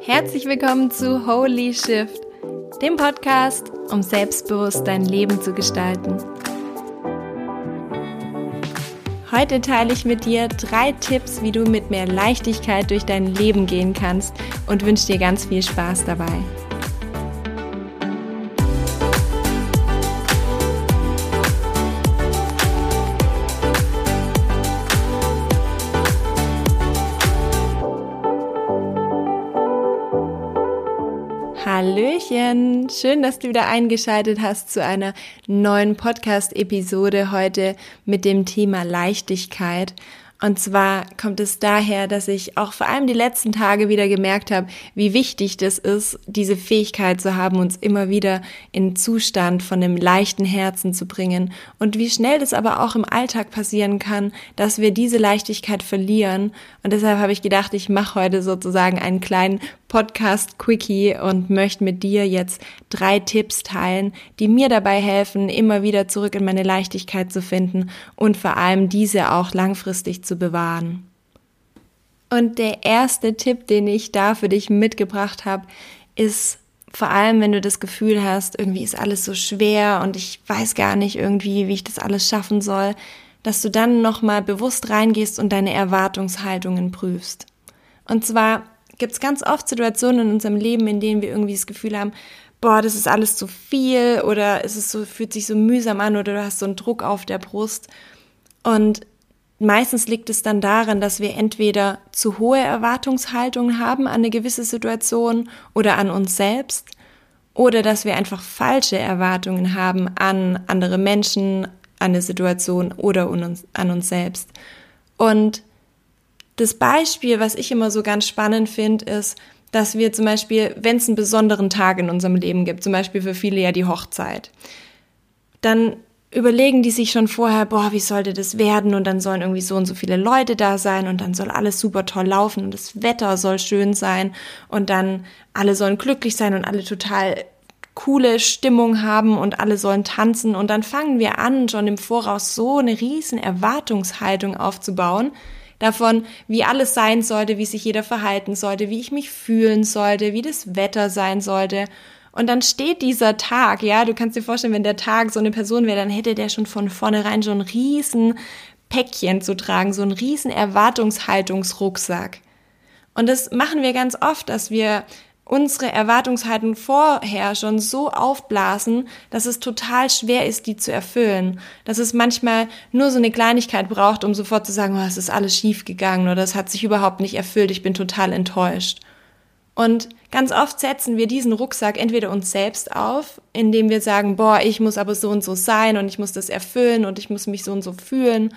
Herzlich willkommen zu Holy Shift, dem Podcast, um selbstbewusst dein Leben zu gestalten. Heute teile ich mit dir drei Tipps, wie du mit mehr Leichtigkeit durch dein Leben gehen kannst und wünsche dir ganz viel Spaß dabei. Schön, dass du wieder eingeschaltet hast zu einer neuen Podcast-Episode heute mit dem Thema Leichtigkeit. Und zwar kommt es daher, dass ich auch vor allem die letzten Tage wieder gemerkt habe, wie wichtig das ist, diese Fähigkeit zu haben, uns immer wieder in Zustand von einem leichten Herzen zu bringen und wie schnell das aber auch im Alltag passieren kann, dass wir diese Leichtigkeit verlieren. Und deshalb habe ich gedacht, ich mache heute sozusagen einen kleinen Podcast Quickie und möchte mit dir jetzt drei Tipps teilen, die mir dabei helfen, immer wieder zurück in meine Leichtigkeit zu finden und vor allem diese auch langfristig zu bewahren. Und der erste Tipp, den ich da für dich mitgebracht habe, ist vor allem, wenn du das Gefühl hast, irgendwie ist alles so schwer und ich weiß gar nicht irgendwie, wie ich das alles schaffen soll, dass du dann nochmal bewusst reingehst und deine Erwartungshaltungen prüfst. Und zwar gibt es ganz oft Situationen in unserem Leben, in denen wir irgendwie das Gefühl haben, boah, das ist alles zu viel oder es ist so, fühlt sich so mühsam an oder du hast so einen Druck auf der Brust. Und meistens liegt es dann daran, dass wir entweder zu hohe Erwartungshaltungen haben an eine gewisse Situation oder an uns selbst oder dass wir einfach falsche Erwartungen haben an andere Menschen, an eine Situation oder an uns selbst. Und das Beispiel, was ich immer so ganz spannend finde, ist, dass wir zum Beispiel, wenn es einen besonderen Tag in unserem Leben gibt, zum Beispiel für viele ja die Hochzeit, dann überlegen die sich schon vorher, boah, wie sollte das werden? Und dann sollen irgendwie so und so viele Leute da sein und dann soll alles super toll laufen und das Wetter soll schön sein. Und dann alle sollen glücklich sein und alle total coole Stimmung haben und alle sollen tanzen. Und dann fangen wir an, schon im Voraus so eine riesen Erwartungshaltung aufzubauen, davon, wie alles sein sollte, wie sich jeder verhalten sollte, wie ich mich fühlen sollte, wie das Wetter sein sollte. Und dann steht dieser Tag, ja, du kannst dir vorstellen, wenn der Tag so eine Person wäre, dann hätte der schon von vornherein so ein riesen Päckchen zu tragen, so ein riesen Erwartungshaltungsrucksack. Und das machen wir ganz oft, dass wir unsere Erwartungshaltung vorher schon so aufblasen, dass es total schwer ist, die zu erfüllen. Dass es manchmal nur so eine Kleinigkeit braucht, um sofort zu sagen, oh, es ist alles schief gegangen oder es hat sich überhaupt nicht erfüllt, ich bin total enttäuscht. Und ganz oft setzen wir diesen Rucksack entweder uns selbst auf, indem wir sagen, boah, ich muss aber so und so sein und ich muss das erfüllen und ich muss mich so und so fühlen.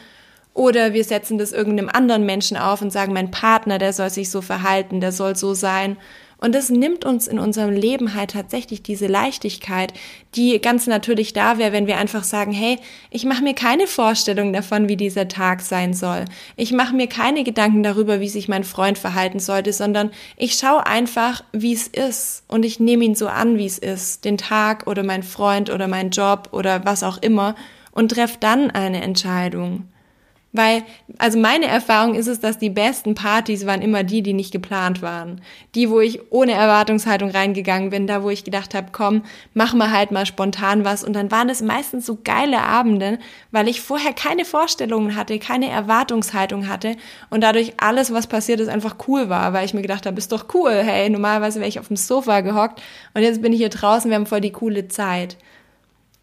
Oder wir setzen das irgendeinem anderen Menschen auf und sagen, mein Partner, der soll sich so verhalten, der soll so sein. Und das nimmt uns in unserem Leben halt tatsächlich diese Leichtigkeit, die ganz natürlich da wäre, wenn wir einfach sagen, hey, ich mache mir keine Vorstellung davon, wie dieser Tag sein soll. Ich mache mir keine Gedanken darüber, wie sich mein Freund verhalten sollte, sondern ich schaue einfach, wie es ist und ich nehme ihn so an, wie es ist, den Tag oder mein Freund oder mein Job oder was auch immer und treffe dann eine Entscheidung. Weil, also meine Erfahrung ist es, dass die besten Partys waren immer die, die nicht geplant waren. Die, wo ich ohne Erwartungshaltung reingegangen bin, da wo ich gedacht habe, komm, mach mal halt mal spontan was. Und dann waren es meistens so geile Abende, weil ich vorher keine Vorstellungen hatte, keine Erwartungshaltung hatte und dadurch alles, was passiert ist, einfach cool war, weil ich mir gedacht habe, ist doch cool, hey, normalerweise wäre ich auf dem Sofa gehockt und jetzt bin ich hier draußen, wir haben voll die coole Zeit.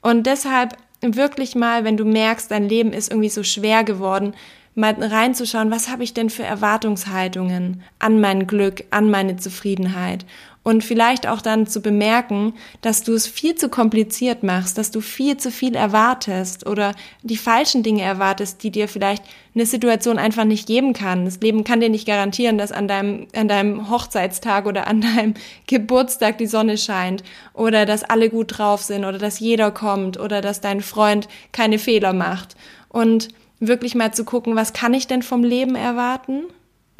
Und deshalb wirklich mal, wenn du merkst, dein Leben ist irgendwie so schwer geworden, mal reinzuschauen, was habe ich denn für Erwartungshaltungen an mein Glück, an meine Zufriedenheit und vielleicht auch dann zu bemerken, dass du es viel zu kompliziert machst, dass du viel zu viel erwartest oder die falschen Dinge erwartest, die dir vielleicht eine Situation einfach nicht geben kann. Das Leben kann dir nicht garantieren, dass an deinem, an deinem Hochzeitstag oder an deinem Geburtstag die Sonne scheint oder dass alle gut drauf sind oder dass jeder kommt oder dass dein Freund keine Fehler macht. Und wirklich mal zu gucken, was kann ich denn vom Leben erwarten?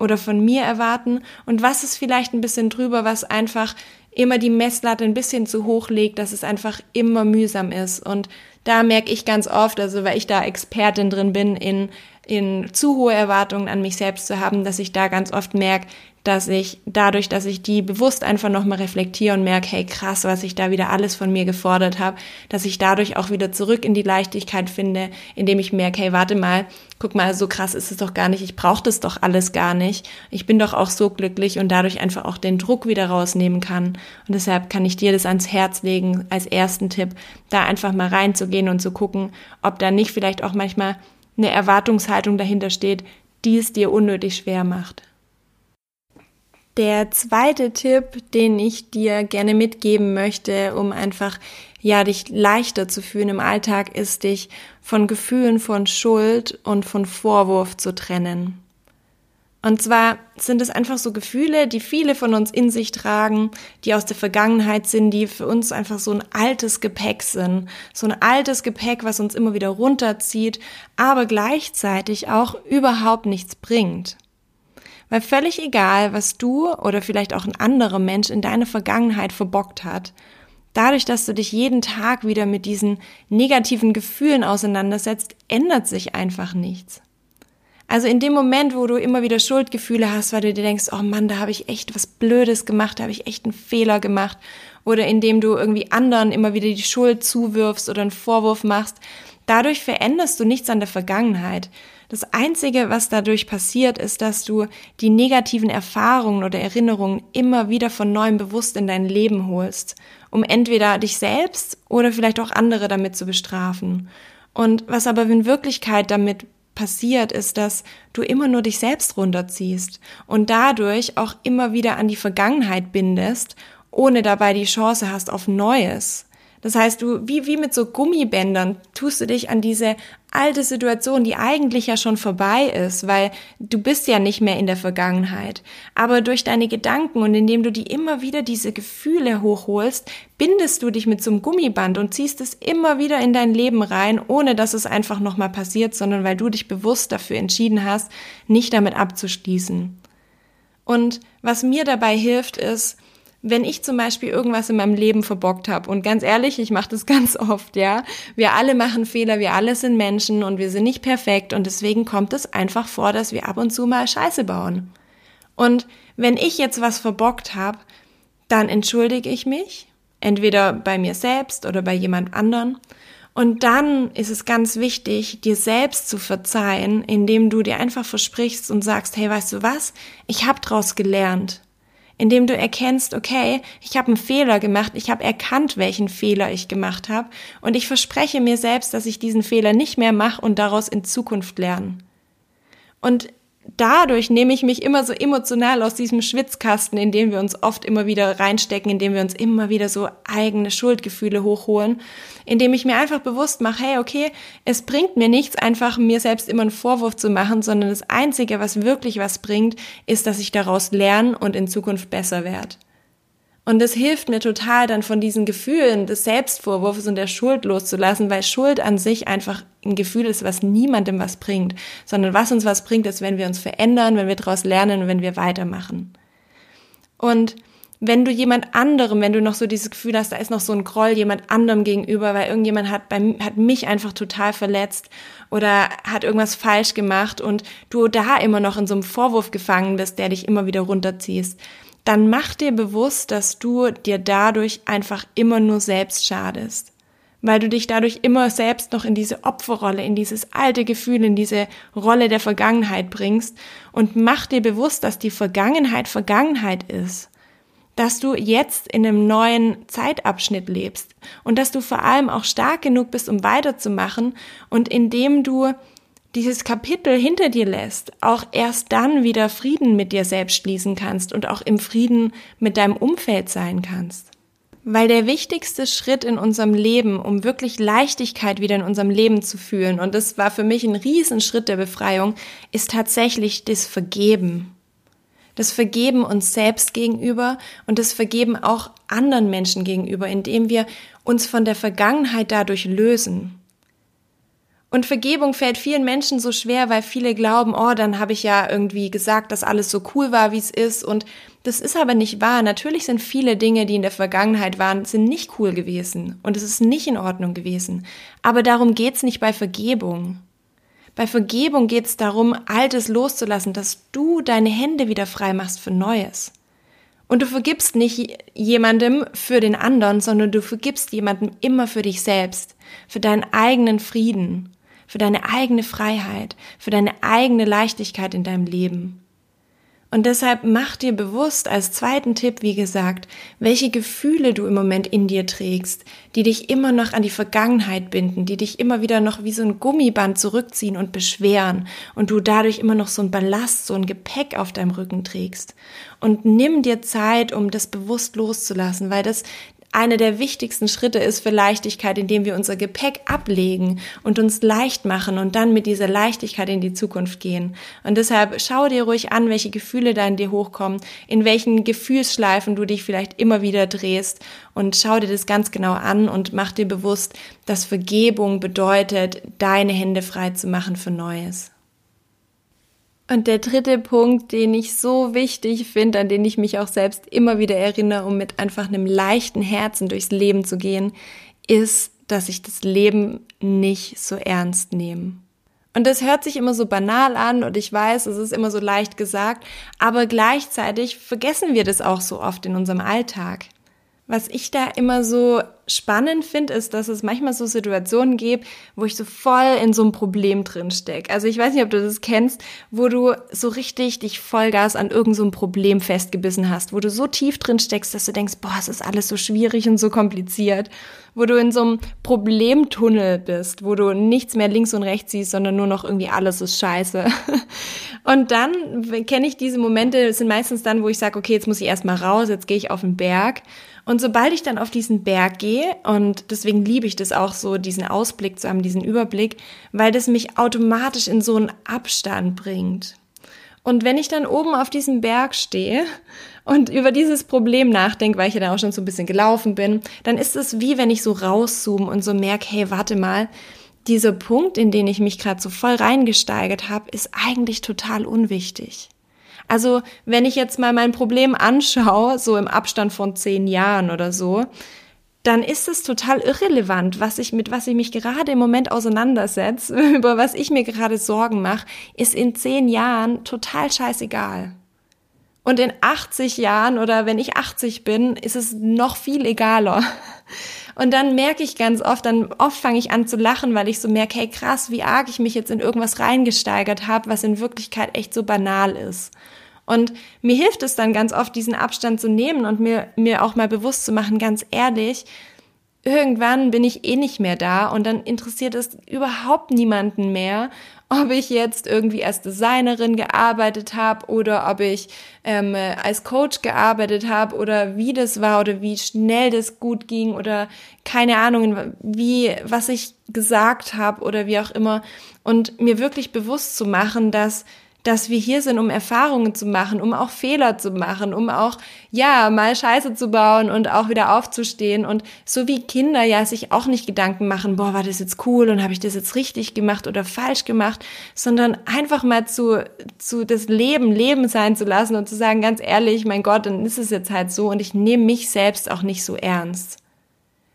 Oder von mir erwarten und was ist vielleicht ein bisschen drüber, was einfach immer die Messlatte ein bisschen zu hoch legt, dass es einfach immer mühsam ist. Und da merke ich ganz oft, also weil ich da Expertin drin bin in in zu hohe Erwartungen an mich selbst zu haben, dass ich da ganz oft merke, dass ich dadurch, dass ich die bewusst einfach nochmal reflektiere und merke, hey krass, was ich da wieder alles von mir gefordert habe, dass ich dadurch auch wieder zurück in die Leichtigkeit finde, indem ich merke, hey, warte mal, guck mal, so krass ist es doch gar nicht, ich brauche das doch alles gar nicht, ich bin doch auch so glücklich und dadurch einfach auch den Druck wieder rausnehmen kann. Und deshalb kann ich dir das ans Herz legen als ersten Tipp, da einfach mal reinzugehen und zu gucken, ob da nicht vielleicht auch manchmal eine Erwartungshaltung dahinter steht, die es dir unnötig schwer macht. Der zweite Tipp, den ich dir gerne mitgeben möchte, um einfach ja dich leichter zu fühlen im Alltag, ist dich von Gefühlen von Schuld und von Vorwurf zu trennen. Und zwar sind es einfach so Gefühle, die viele von uns in sich tragen, die aus der Vergangenheit sind, die für uns einfach so ein altes Gepäck sind. So ein altes Gepäck, was uns immer wieder runterzieht, aber gleichzeitig auch überhaupt nichts bringt. Weil völlig egal, was du oder vielleicht auch ein anderer Mensch in deiner Vergangenheit verbockt hat, dadurch, dass du dich jeden Tag wieder mit diesen negativen Gefühlen auseinandersetzt, ändert sich einfach nichts. Also in dem Moment, wo du immer wieder Schuldgefühle hast, weil du dir denkst, oh Mann, da habe ich echt was Blödes gemacht, da habe ich echt einen Fehler gemacht, oder indem du irgendwie anderen immer wieder die Schuld zuwirfst oder einen Vorwurf machst, dadurch veränderst du nichts an der Vergangenheit. Das Einzige, was dadurch passiert, ist, dass du die negativen Erfahrungen oder Erinnerungen immer wieder von neuem bewusst in dein Leben holst, um entweder dich selbst oder vielleicht auch andere damit zu bestrafen. Und was aber in Wirklichkeit damit passiert, ist, dass du immer nur dich selbst runterziehst und dadurch auch immer wieder an die Vergangenheit bindest, ohne dabei die Chance hast auf Neues. Das heißt, du, wie, wie mit so Gummibändern, tust du dich an diese alte Situation, die eigentlich ja schon vorbei ist, weil du bist ja nicht mehr in der Vergangenheit. Aber durch deine Gedanken und indem du die immer wieder diese Gefühle hochholst, bindest du dich mit so einem Gummiband und ziehst es immer wieder in dein Leben rein, ohne dass es einfach nochmal passiert, sondern weil du dich bewusst dafür entschieden hast, nicht damit abzuschließen. Und was mir dabei hilft, ist, wenn ich zum Beispiel irgendwas in meinem Leben verbockt habe, und ganz ehrlich, ich mache das ganz oft, ja, wir alle machen Fehler, wir alle sind Menschen und wir sind nicht perfekt und deswegen kommt es einfach vor, dass wir ab und zu mal Scheiße bauen. Und wenn ich jetzt was verbockt habe, dann entschuldige ich mich, entweder bei mir selbst oder bei jemand anderen. Und dann ist es ganz wichtig, dir selbst zu verzeihen, indem du dir einfach versprichst und sagst, hey, weißt du was, ich habe draus gelernt indem du erkennst, okay, ich habe einen Fehler gemacht, ich habe erkannt, welchen Fehler ich gemacht habe und ich verspreche mir selbst, dass ich diesen Fehler nicht mehr mache und daraus in Zukunft lerne. Und dadurch nehme ich mich immer so emotional aus diesem Schwitzkasten, in den wir uns oft immer wieder reinstecken, in dem wir uns immer wieder so eigene Schuldgefühle hochholen, indem ich mir einfach bewusst mache, hey, okay, es bringt mir nichts, einfach mir selbst immer einen Vorwurf zu machen, sondern das Einzige, was wirklich was bringt, ist, dass ich daraus lerne und in Zukunft besser werde. Und es hilft mir total, dann von diesen Gefühlen des Selbstvorwurfs und der Schuld loszulassen, weil Schuld an sich einfach ein Gefühl ist, was niemandem was bringt, sondern was uns was bringt, ist, wenn wir uns verändern, wenn wir daraus lernen und wenn wir weitermachen. Und wenn du jemand anderem, wenn du noch so dieses Gefühl hast, da ist noch so ein Groll jemand anderem gegenüber, weil irgendjemand hat, bei, hat mich einfach total verletzt oder hat irgendwas falsch gemacht und du da immer noch in so einem Vorwurf gefangen bist, der dich immer wieder runterziehst, dann mach dir bewusst, dass du dir dadurch einfach immer nur selbst schadest. Weil du dich dadurch immer selbst noch in diese Opferrolle, in dieses alte Gefühl, in diese Rolle der Vergangenheit bringst und mach dir bewusst, dass die Vergangenheit Vergangenheit ist. Dass du jetzt in einem neuen Zeitabschnitt lebst und dass du vor allem auch stark genug bist, um weiterzumachen und indem du dieses Kapitel hinter dir lässt, auch erst dann wieder Frieden mit dir selbst schließen kannst und auch im Frieden mit deinem Umfeld sein kannst. Weil der wichtigste Schritt in unserem Leben, um wirklich Leichtigkeit wieder in unserem Leben zu fühlen, und das war für mich ein Riesenschritt der Befreiung, ist tatsächlich das Vergeben. Das Vergeben uns selbst gegenüber und das Vergeben auch anderen Menschen gegenüber, indem wir uns von der Vergangenheit dadurch lösen. Und Vergebung fällt vielen Menschen so schwer, weil viele glauben, oh, dann habe ich ja irgendwie gesagt, dass alles so cool war, wie es ist. Und das ist aber nicht wahr. Natürlich sind viele Dinge, die in der Vergangenheit waren, sind nicht cool gewesen. Und es ist nicht in Ordnung gewesen. Aber darum geht's nicht bei Vergebung. Bei Vergebung geht es darum, Altes loszulassen, dass du deine Hände wieder frei machst für Neues. Und du vergibst nicht jemandem für den anderen, sondern du vergibst jemandem immer für dich selbst, für deinen eigenen Frieden, für deine eigene Freiheit, für deine eigene Leichtigkeit in deinem Leben. Und deshalb mach dir bewusst als zweiten Tipp, wie gesagt, welche Gefühle du im Moment in dir trägst, die dich immer noch an die Vergangenheit binden, die dich immer wieder noch wie so ein Gummiband zurückziehen und beschweren und du dadurch immer noch so ein Ballast, so ein Gepäck auf deinem Rücken trägst. Und nimm dir Zeit, um das bewusst loszulassen, weil das eine der wichtigsten Schritte ist für Leichtigkeit, indem wir unser Gepäck ablegen und uns leicht machen und dann mit dieser Leichtigkeit in die Zukunft gehen. Und deshalb schau dir ruhig an, welche Gefühle da in dir hochkommen, in welchen Gefühlsschleifen du dich vielleicht immer wieder drehst und schau dir das ganz genau an und mach dir bewusst, dass Vergebung bedeutet, deine Hände frei zu machen für Neues. Und der dritte Punkt, den ich so wichtig finde, an den ich mich auch selbst immer wieder erinnere, um mit einfach einem leichten Herzen durchs Leben zu gehen, ist, dass ich das Leben nicht so ernst nehme. Und das hört sich immer so banal an und ich weiß, es ist immer so leicht gesagt, aber gleichzeitig vergessen wir das auch so oft in unserem Alltag. Was ich da immer so spannend finde, ist, dass es manchmal so Situationen gibt, wo ich so voll in so einem Problem drin stecke. Also ich weiß nicht, ob du das kennst, wo du so richtig dich Vollgas an irgendein so Problem festgebissen hast, wo du so tief drin steckst, dass du denkst, boah, es ist alles so schwierig und so kompliziert, wo du in so einem Problemtunnel bist, wo du nichts mehr links und rechts siehst, sondern nur noch irgendwie alles ist scheiße. Und dann kenne ich diese Momente, sind meistens dann, wo ich sage, okay, jetzt muss ich erstmal raus, jetzt gehe ich auf den Berg und sobald ich dann auf diesen Berg gehe, und deswegen liebe ich das auch so, diesen Ausblick zu haben, diesen Überblick, weil das mich automatisch in so einen Abstand bringt. Und wenn ich dann oben auf diesem Berg stehe und über dieses Problem nachdenke, weil ich ja dann auch schon so ein bisschen gelaufen bin, dann ist es wie wenn ich so rauszoome und so merke, hey, warte mal, dieser Punkt, in den ich mich gerade so voll reingesteigert habe, ist eigentlich total unwichtig. Also wenn ich jetzt mal mein Problem anschaue, so im Abstand von zehn Jahren oder so, dann ist es total irrelevant, was ich mit was ich mich gerade im Moment auseinandersetze, über was ich mir gerade Sorgen mache, ist in zehn Jahren total scheißegal. Und in 80 Jahren oder wenn ich 80 bin, ist es noch viel egaler. Und dann merke ich ganz oft, dann oft fange ich an zu lachen, weil ich so merke, hey krass, wie arg ich mich jetzt in irgendwas reingesteigert habe, was in Wirklichkeit echt so banal ist. Und mir hilft es dann ganz oft, diesen Abstand zu nehmen und mir, mir auch mal bewusst zu machen, ganz ehrlich, irgendwann bin ich eh nicht mehr da und dann interessiert es überhaupt niemanden mehr, ob ich jetzt irgendwie als Designerin gearbeitet habe oder ob ich ähm, als Coach gearbeitet habe oder wie das war oder wie schnell das gut ging oder keine Ahnung, wie was ich gesagt habe oder wie auch immer. Und mir wirklich bewusst zu machen, dass dass wir hier sind, um Erfahrungen zu machen, um auch Fehler zu machen, um auch, ja, mal Scheiße zu bauen und auch wieder aufzustehen. Und so wie Kinder ja sich auch nicht Gedanken machen, boah, war das jetzt cool und habe ich das jetzt richtig gemacht oder falsch gemacht, sondern einfach mal zu, zu das Leben Leben sein zu lassen und zu sagen, ganz ehrlich, mein Gott, dann ist es jetzt halt so und ich nehme mich selbst auch nicht so ernst.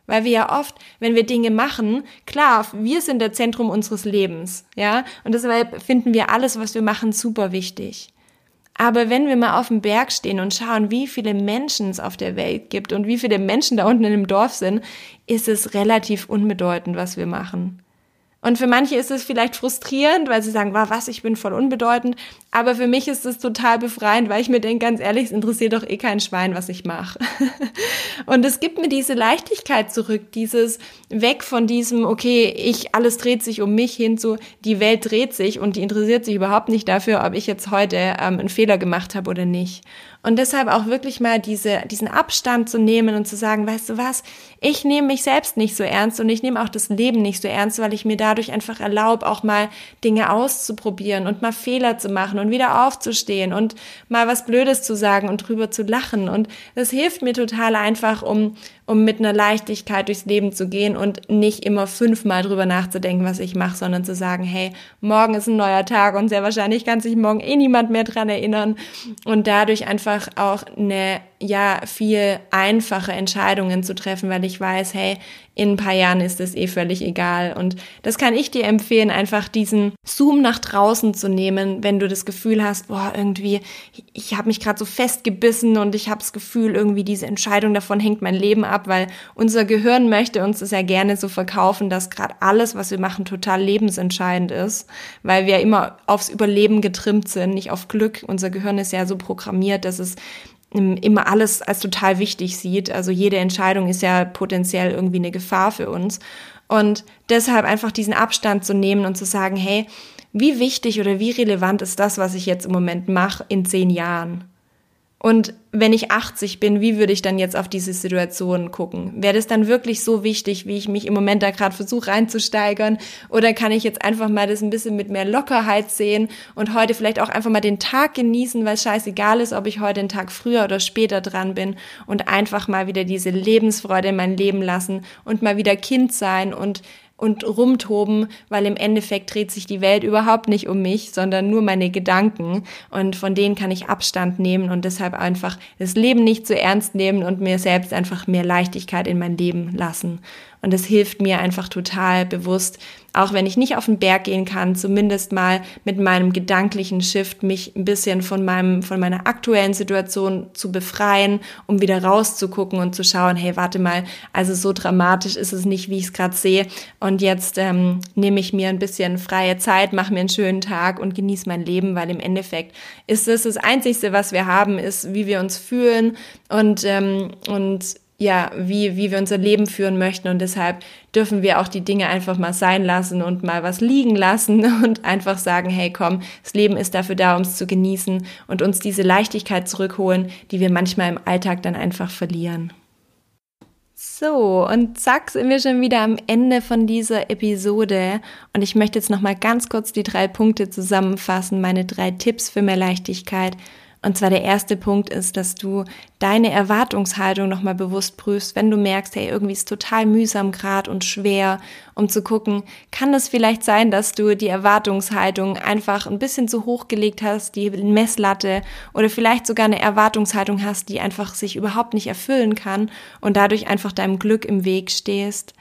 Weil wir ja oft, wenn wir Dinge machen, klar, wir sind der Zentrum unseres Lebens, ja, und deshalb finden wir alles, was wir machen, super wichtig. Aber wenn wir mal auf dem Berg stehen und schauen, wie viele Menschen es auf der Welt gibt und wie viele Menschen da unten in dem Dorf sind, ist es relativ unbedeutend, was wir machen. Und für manche ist es vielleicht frustrierend, weil sie sagen, wow, was, ich bin voll unbedeutend. Aber für mich ist es total befreiend, weil ich mir denke, ganz ehrlich, es interessiert doch eh kein Schwein, was ich mache. und es gibt mir diese Leichtigkeit zurück, dieses weg von diesem, okay, ich, alles dreht sich um mich hin zu, die Welt dreht sich und die interessiert sich überhaupt nicht dafür, ob ich jetzt heute ähm, einen Fehler gemacht habe oder nicht. Und deshalb auch wirklich mal diese, diesen Abstand zu nehmen und zu sagen, weißt du was, ich nehme mich selbst nicht so ernst und ich nehme auch das Leben nicht so ernst, weil ich mir dadurch einfach erlaube, auch mal Dinge auszuprobieren und mal Fehler zu machen und wieder aufzustehen und mal was Blödes zu sagen und drüber zu lachen. Und das hilft mir total einfach, um um mit einer Leichtigkeit durchs Leben zu gehen und nicht immer fünfmal drüber nachzudenken, was ich mache, sondern zu sagen, hey, morgen ist ein neuer Tag und sehr wahrscheinlich kann sich morgen eh niemand mehr dran erinnern. Und dadurch einfach auch eine ja viel einfacher Entscheidungen zu treffen, weil ich weiß, hey, in ein paar Jahren ist es eh völlig egal. Und das kann ich dir empfehlen, einfach diesen Zoom nach draußen zu nehmen, wenn du das Gefühl hast, boah, irgendwie, ich habe mich gerade so festgebissen und ich habe das Gefühl, irgendwie diese Entscheidung davon hängt mein Leben ab, weil unser Gehirn möchte uns das ja gerne so verkaufen, dass gerade alles, was wir machen, total lebensentscheidend ist, weil wir immer aufs Überleben getrimmt sind, nicht auf Glück. Unser Gehirn ist ja so programmiert, dass es immer alles als total wichtig sieht. Also jede Entscheidung ist ja potenziell irgendwie eine Gefahr für uns. Und deshalb einfach diesen Abstand zu nehmen und zu sagen, hey, wie wichtig oder wie relevant ist das, was ich jetzt im Moment mache, in zehn Jahren? Und wenn ich 80 bin, wie würde ich dann jetzt auf diese Situation gucken? Wäre das dann wirklich so wichtig, wie ich mich im Moment da gerade versuche reinzusteigern? Oder kann ich jetzt einfach mal das ein bisschen mit mehr Lockerheit sehen und heute vielleicht auch einfach mal den Tag genießen, weil es scheißegal ist, ob ich heute den Tag früher oder später dran bin und einfach mal wieder diese Lebensfreude in mein Leben lassen und mal wieder Kind sein und und rumtoben, weil im Endeffekt dreht sich die Welt überhaupt nicht um mich, sondern nur meine Gedanken und von denen kann ich Abstand nehmen und deshalb einfach das Leben nicht zu ernst nehmen und mir selbst einfach mehr Leichtigkeit in mein Leben lassen. Und es hilft mir einfach total bewusst, auch wenn ich nicht auf den Berg gehen kann, zumindest mal mit meinem gedanklichen Shift mich ein bisschen von meinem, von meiner aktuellen Situation zu befreien, um wieder rauszugucken und zu schauen, hey, warte mal, also so dramatisch ist es nicht, wie ich es gerade sehe. Und jetzt ähm, nehme ich mir ein bisschen freie Zeit, mache mir einen schönen Tag und genieße mein Leben, weil im Endeffekt ist es das Einzigste, was wir haben, ist, wie wir uns fühlen und, ähm, und ja, wie, wie wir unser Leben führen möchten. Und deshalb dürfen wir auch die Dinge einfach mal sein lassen und mal was liegen lassen und einfach sagen, hey komm, das Leben ist dafür da, um es zu genießen und uns diese Leichtigkeit zurückholen, die wir manchmal im Alltag dann einfach verlieren. So, und zack, sind wir schon wieder am Ende von dieser Episode. Und ich möchte jetzt nochmal ganz kurz die drei Punkte zusammenfassen, meine drei Tipps für mehr Leichtigkeit und zwar der erste Punkt ist, dass du deine Erwartungshaltung nochmal bewusst prüfst, wenn du merkst, hey, irgendwie ist total mühsam grad und schwer, um zu gucken, kann es vielleicht sein, dass du die Erwartungshaltung einfach ein bisschen zu hoch gelegt hast, die Messlatte oder vielleicht sogar eine Erwartungshaltung hast, die einfach sich überhaupt nicht erfüllen kann und dadurch einfach deinem Glück im Weg stehst.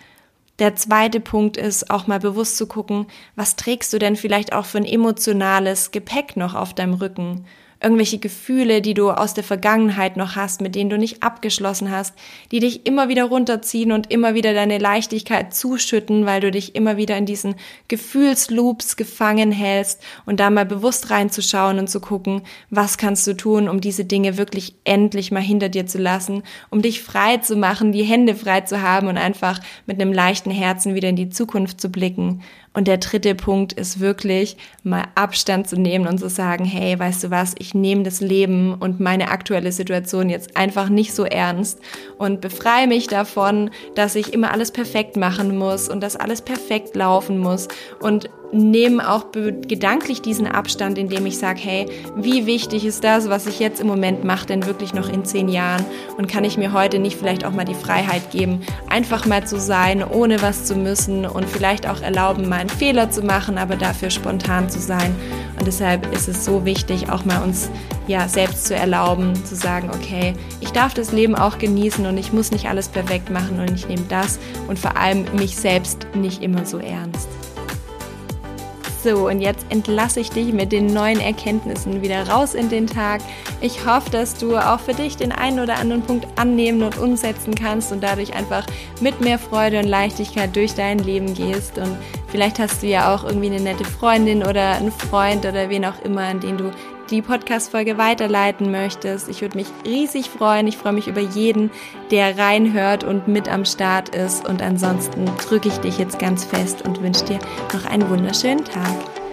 Der zweite Punkt ist auch mal bewusst zu gucken, was trägst du denn vielleicht auch für ein emotionales Gepäck noch auf deinem Rücken? Irgendwelche Gefühle, die du aus der Vergangenheit noch hast, mit denen du nicht abgeschlossen hast, die dich immer wieder runterziehen und immer wieder deine Leichtigkeit zuschütten, weil du dich immer wieder in diesen Gefühlsloops gefangen hältst und da mal bewusst reinzuschauen und zu gucken, was kannst du tun, um diese Dinge wirklich endlich mal hinter dir zu lassen, um dich frei zu machen, die Hände frei zu haben und einfach mit einem leichten Herzen wieder in die Zukunft zu blicken. Und der dritte Punkt ist wirklich mal Abstand zu nehmen und zu sagen, hey, weißt du was, ich nehme das Leben und meine aktuelle Situation jetzt einfach nicht so ernst und befreie mich davon, dass ich immer alles perfekt machen muss und dass alles perfekt laufen muss. Und nehme auch gedanklich diesen Abstand, indem ich sage, hey, wie wichtig ist das, was ich jetzt im Moment mache, denn wirklich noch in zehn Jahren? Und kann ich mir heute nicht vielleicht auch mal die Freiheit geben, einfach mal zu sein, ohne was zu müssen und vielleicht auch erlauben, mal einen Fehler zu machen, aber dafür spontan zu sein. Und deshalb ist es so wichtig, auch mal uns ja selbst zu erlauben, zu sagen, okay, ich darf das Leben auch genießen und ich muss nicht alles perfekt machen und ich nehme das und vor allem mich selbst nicht immer so ernst. So, und jetzt entlasse ich dich mit den neuen Erkenntnissen wieder raus in den Tag. Ich hoffe, dass du auch für dich den einen oder anderen Punkt annehmen und umsetzen kannst und dadurch einfach mit mehr Freude und Leichtigkeit durch dein Leben gehst. Und vielleicht hast du ja auch irgendwie eine nette Freundin oder einen Freund oder wen auch immer, an den du die Podcast-Folge weiterleiten möchtest. Ich würde mich riesig freuen. Ich freue mich über jeden, der reinhört und mit am Start ist. Und ansonsten drücke ich dich jetzt ganz fest und wünsche dir noch einen wunderschönen Tag.